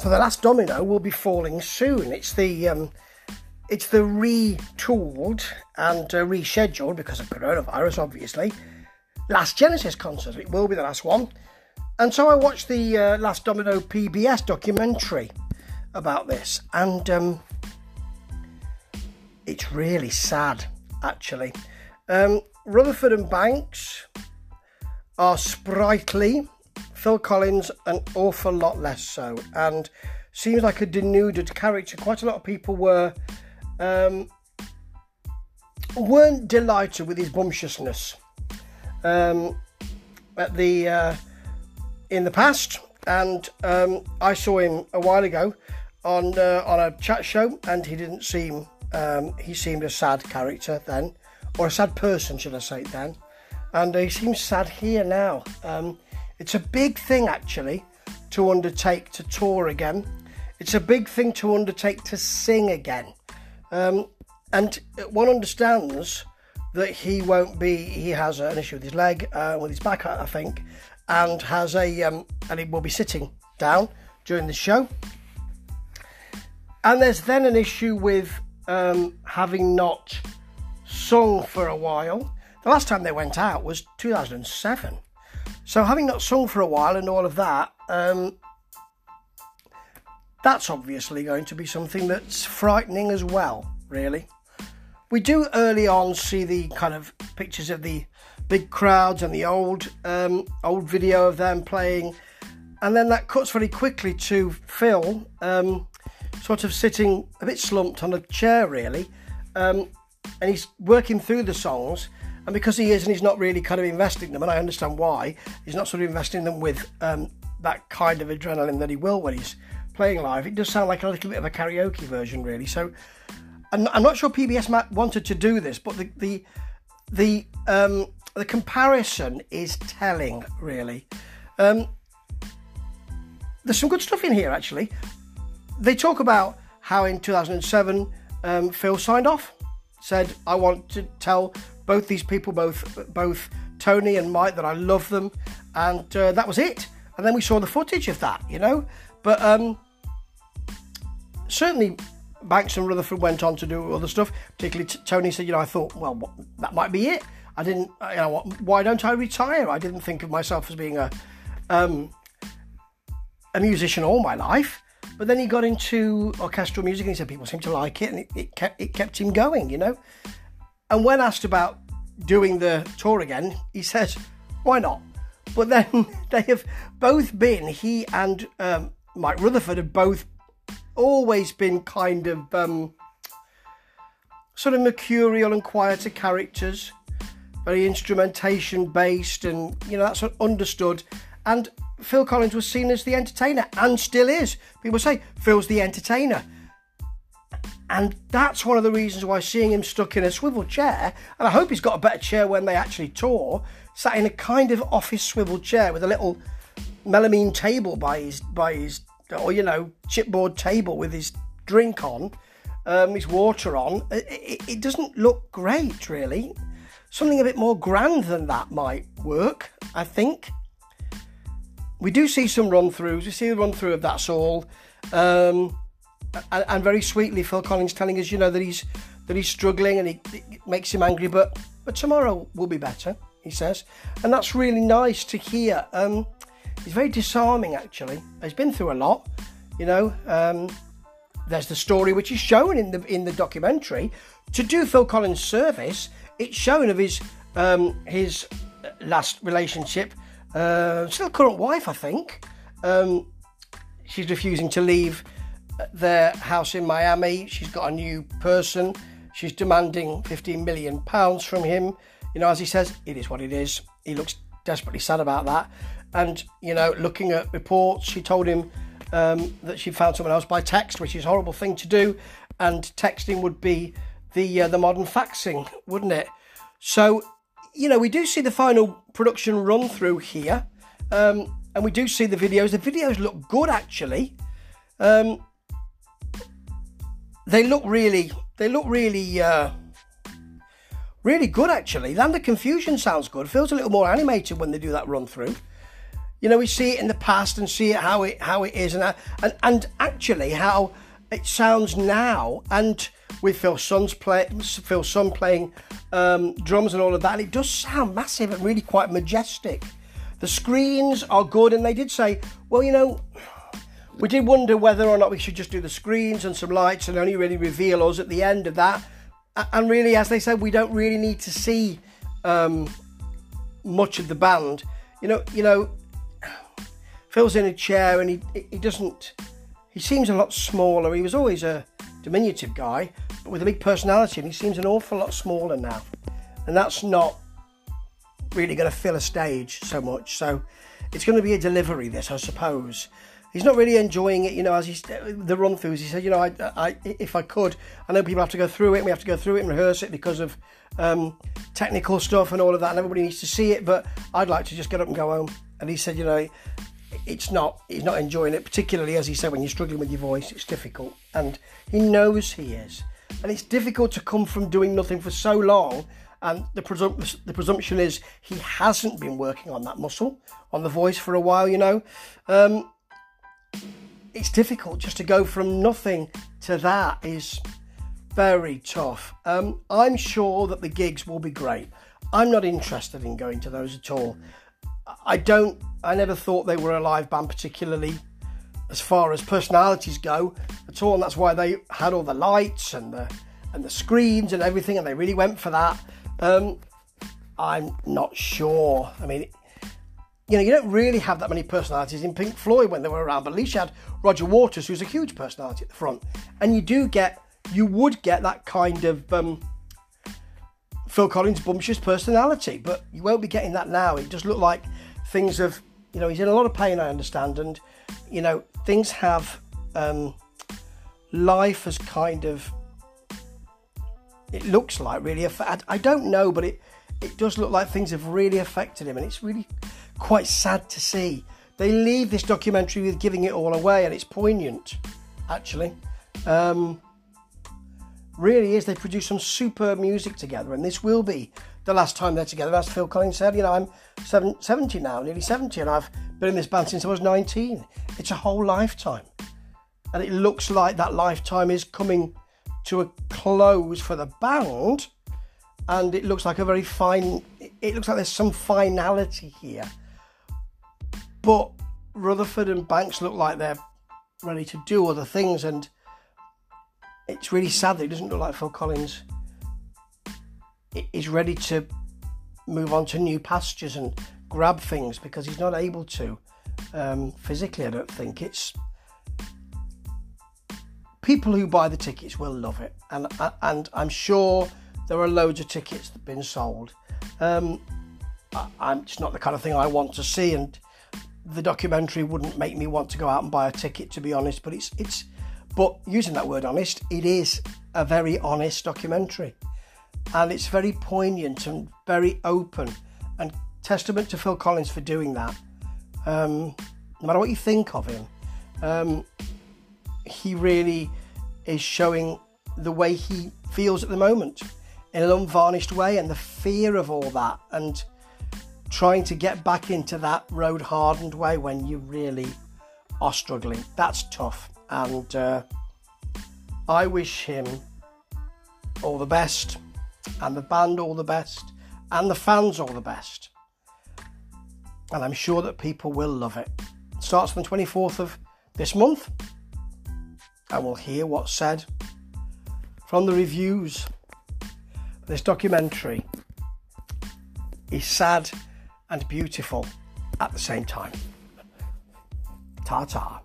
So the last domino will be falling soon. It's the um, it's the retooled and uh, rescheduled because of coronavirus, obviously. Last Genesis concert. It will be the last one. And so I watched the uh, Last Domino PBS documentary about this, and um, it's really sad, actually. Um, Rutherford and Banks are sprightly, Phil Collins an awful lot less so, and seems like a denuded character. Quite a lot of people were um, weren't delighted with his bumptiousness. Um, at the uh, in the past, and um, I saw him a while ago on uh, on a chat show, and he didn't seem um, he seemed a sad character then, or a sad person, should I say then, and he seems sad here now. It's a big thing actually to undertake to tour again. It's a big thing to undertake to sing again, um, and one understands that he won't be. He has an issue with his leg, uh, with his back, I think, and has a um, and he will be sitting down during the show. And there's then an issue with um, having not sung for a while. The last time they went out was 2007. So having not sung for a while and all of that, um, that's obviously going to be something that's frightening as well, really. We do early on see the kind of pictures of the big crowds and the old um, old video of them playing, and then that cuts very quickly to Phil um, sort of sitting a bit slumped on a chair, really, um, and he's working through the songs. And because he is, and he's not really kind of investing them, and I understand why, he's not sort of investing them with um, that kind of adrenaline that he will when he's playing live. It does sound like a little bit of a karaoke version, really. So I'm, I'm not sure PBS wanted to do this, but the the the um, the comparison is telling, really. Um, there's some good stuff in here, actually they talk about how in 2007 um, Phil signed off, said, "I want to tell both these people, both both Tony and Mike, that I love them," and uh, that was it. And then we saw the footage of that, you know. But um, certainly, Banks and Rutherford went on to do other stuff. Particularly, t- Tony said, "You know, I thought, well, that might be it. I didn't, you know, why don't I retire? I didn't think of myself as being a um, a musician all my life." But then he got into orchestral music and he said people seem to like it and it, it, kept, it kept him going, you know. And when asked about doing the tour again, he says, why not? But then they have both been, he and um, Mike Rutherford have both always been kind of um, sort of mercurial and quieter characters, very instrumentation based and, you know, that's understood. And Phil Collins was seen as the entertainer and still is. People say Phil's the entertainer. And that's one of the reasons why seeing him stuck in a swivel chair, and I hope he's got a better chair when they actually tour, sat in a kind of office swivel chair with a little melamine table by his by his or you know chipboard table with his drink on, um, his water on. It, it, it doesn't look great, really. Something a bit more grand than that might work, I think we do see some run throughs. We see the run through of That's All. Um, and, and, very sweetly, Phil Collins telling us, you know, that he's that he's struggling and he, it makes him angry, but but tomorrow will be better, he says, and that's really nice to hear. Um, he's very disarming, actually. He's been through a lot, you know. Um, there's the story which is shown in the in the documentary. To do Phil Collins' service, it's shown of his um, his last relationship uh, still current wife, I think. Um, she's refusing to leave their house in Miami. She's got a new person. She's demanding 15 million pounds from him. You know, as he says, it is what it is. He looks desperately sad about that. And, you know, looking at reports, she told him um, that she found someone else by text, which is a horrible thing to do. And texting would be the uh, the modern faxing, wouldn't it? So you know, we do see the final production run through here, um, and we do see the videos. The videos look good, actually. Um, they look really, they look really, uh, really good, actually. Land of Confusion sounds good. Feels a little more animated when they do that run through. You know, we see it in the past and see it how it how it is, and uh, and and actually how it sounds now. And with Phil son's play, Phil son playing um, drums and all of that, it does sound massive and really quite majestic. The screens are good, and they did say, well, you know, we did wonder whether or not we should just do the screens and some lights and only really reveal us at the end of that. And really, as they said, we don't really need to see um, much of the band. You know, you know, Phil's in a chair and he he doesn't. He seems a lot smaller. He was always a diminutive guy, but with a big personality, and he seems an awful lot smaller now. And that's not really going to fill a stage so much. So it's going to be a delivery, this, I suppose. He's not really enjoying it, you know, as he's the run throughs. He said, you know, I, I, if I could, I know people have to go through it, and we have to go through it and rehearse it because of um, technical stuff and all of that, and everybody needs to see it. But I'd like to just get up and go home. And he said, you know, it's not he's not enjoying it, particularly as he said when you're struggling with your voice, it's difficult, and he knows he is, and it's difficult to come from doing nothing for so long. And the, presum- the presumption is he hasn't been working on that muscle, on the voice for a while, you know. Um, it's difficult just to go from nothing to that is very tough. Um, I'm sure that the gigs will be great. I'm not interested in going to those at all. I don't I never thought they were a live band particularly as far as personalities go at all, and that's why they had all the lights and the and the screens and everything, and they really went for that. Um, I'm not sure. I mean, you know, you don't really have that many personalities in Pink Floyd when they were around, but at least you had Roger Waters, who's a huge personality at the front, and you do get, you would get that kind of um, Phil Collins bumptious personality, but you won't be getting that now. It does look like things have you know, he's in a lot of pain, I understand, and you know, things have um, life has kind of it looks like really. I don't know, but it it does look like things have really affected him, and it's really quite sad to see. They leave this documentary with giving it all away, and it's poignant, actually. Um, really is. They produce some superb music together, and this will be the last time they're together. As Phil Collins said, you know, I'm seven, 70 now, nearly 70, and I've been in this band since I was 19. It's a whole lifetime. And it looks like that lifetime is coming to a close for the band. And it looks like a very fine, it looks like there's some finality here. But Rutherford and Banks look like they're ready to do other things. And it's really sad that it doesn't look like Phil Collins is ready to move on to new pastures and grab things because he's not able to um, physically. I don't think it's people who buy the tickets will love it, and and I'm sure there are loads of tickets that have been sold. Um, I, am it's not the kind of thing I want to see, and the documentary wouldn't make me want to go out and buy a ticket, to be honest. But it's it's, but using that word honest, it is a very honest documentary and it's very poignant and very open and testament to Phil Collins for doing that. Um, no matter what you think of him, um, he really is showing the way he feels at the moment in an unvarnished way and the fear of all that and trying to get back into that road hardened way when you really are struggling. That's tough. And uh, I wish him all the best and the band all the best, and the fans all the best. And I'm sure that people will love it. it starts on the 24th of this month, and we'll hear what's said from the reviews. This documentary is sad and beautiful at the same time. Ta ta.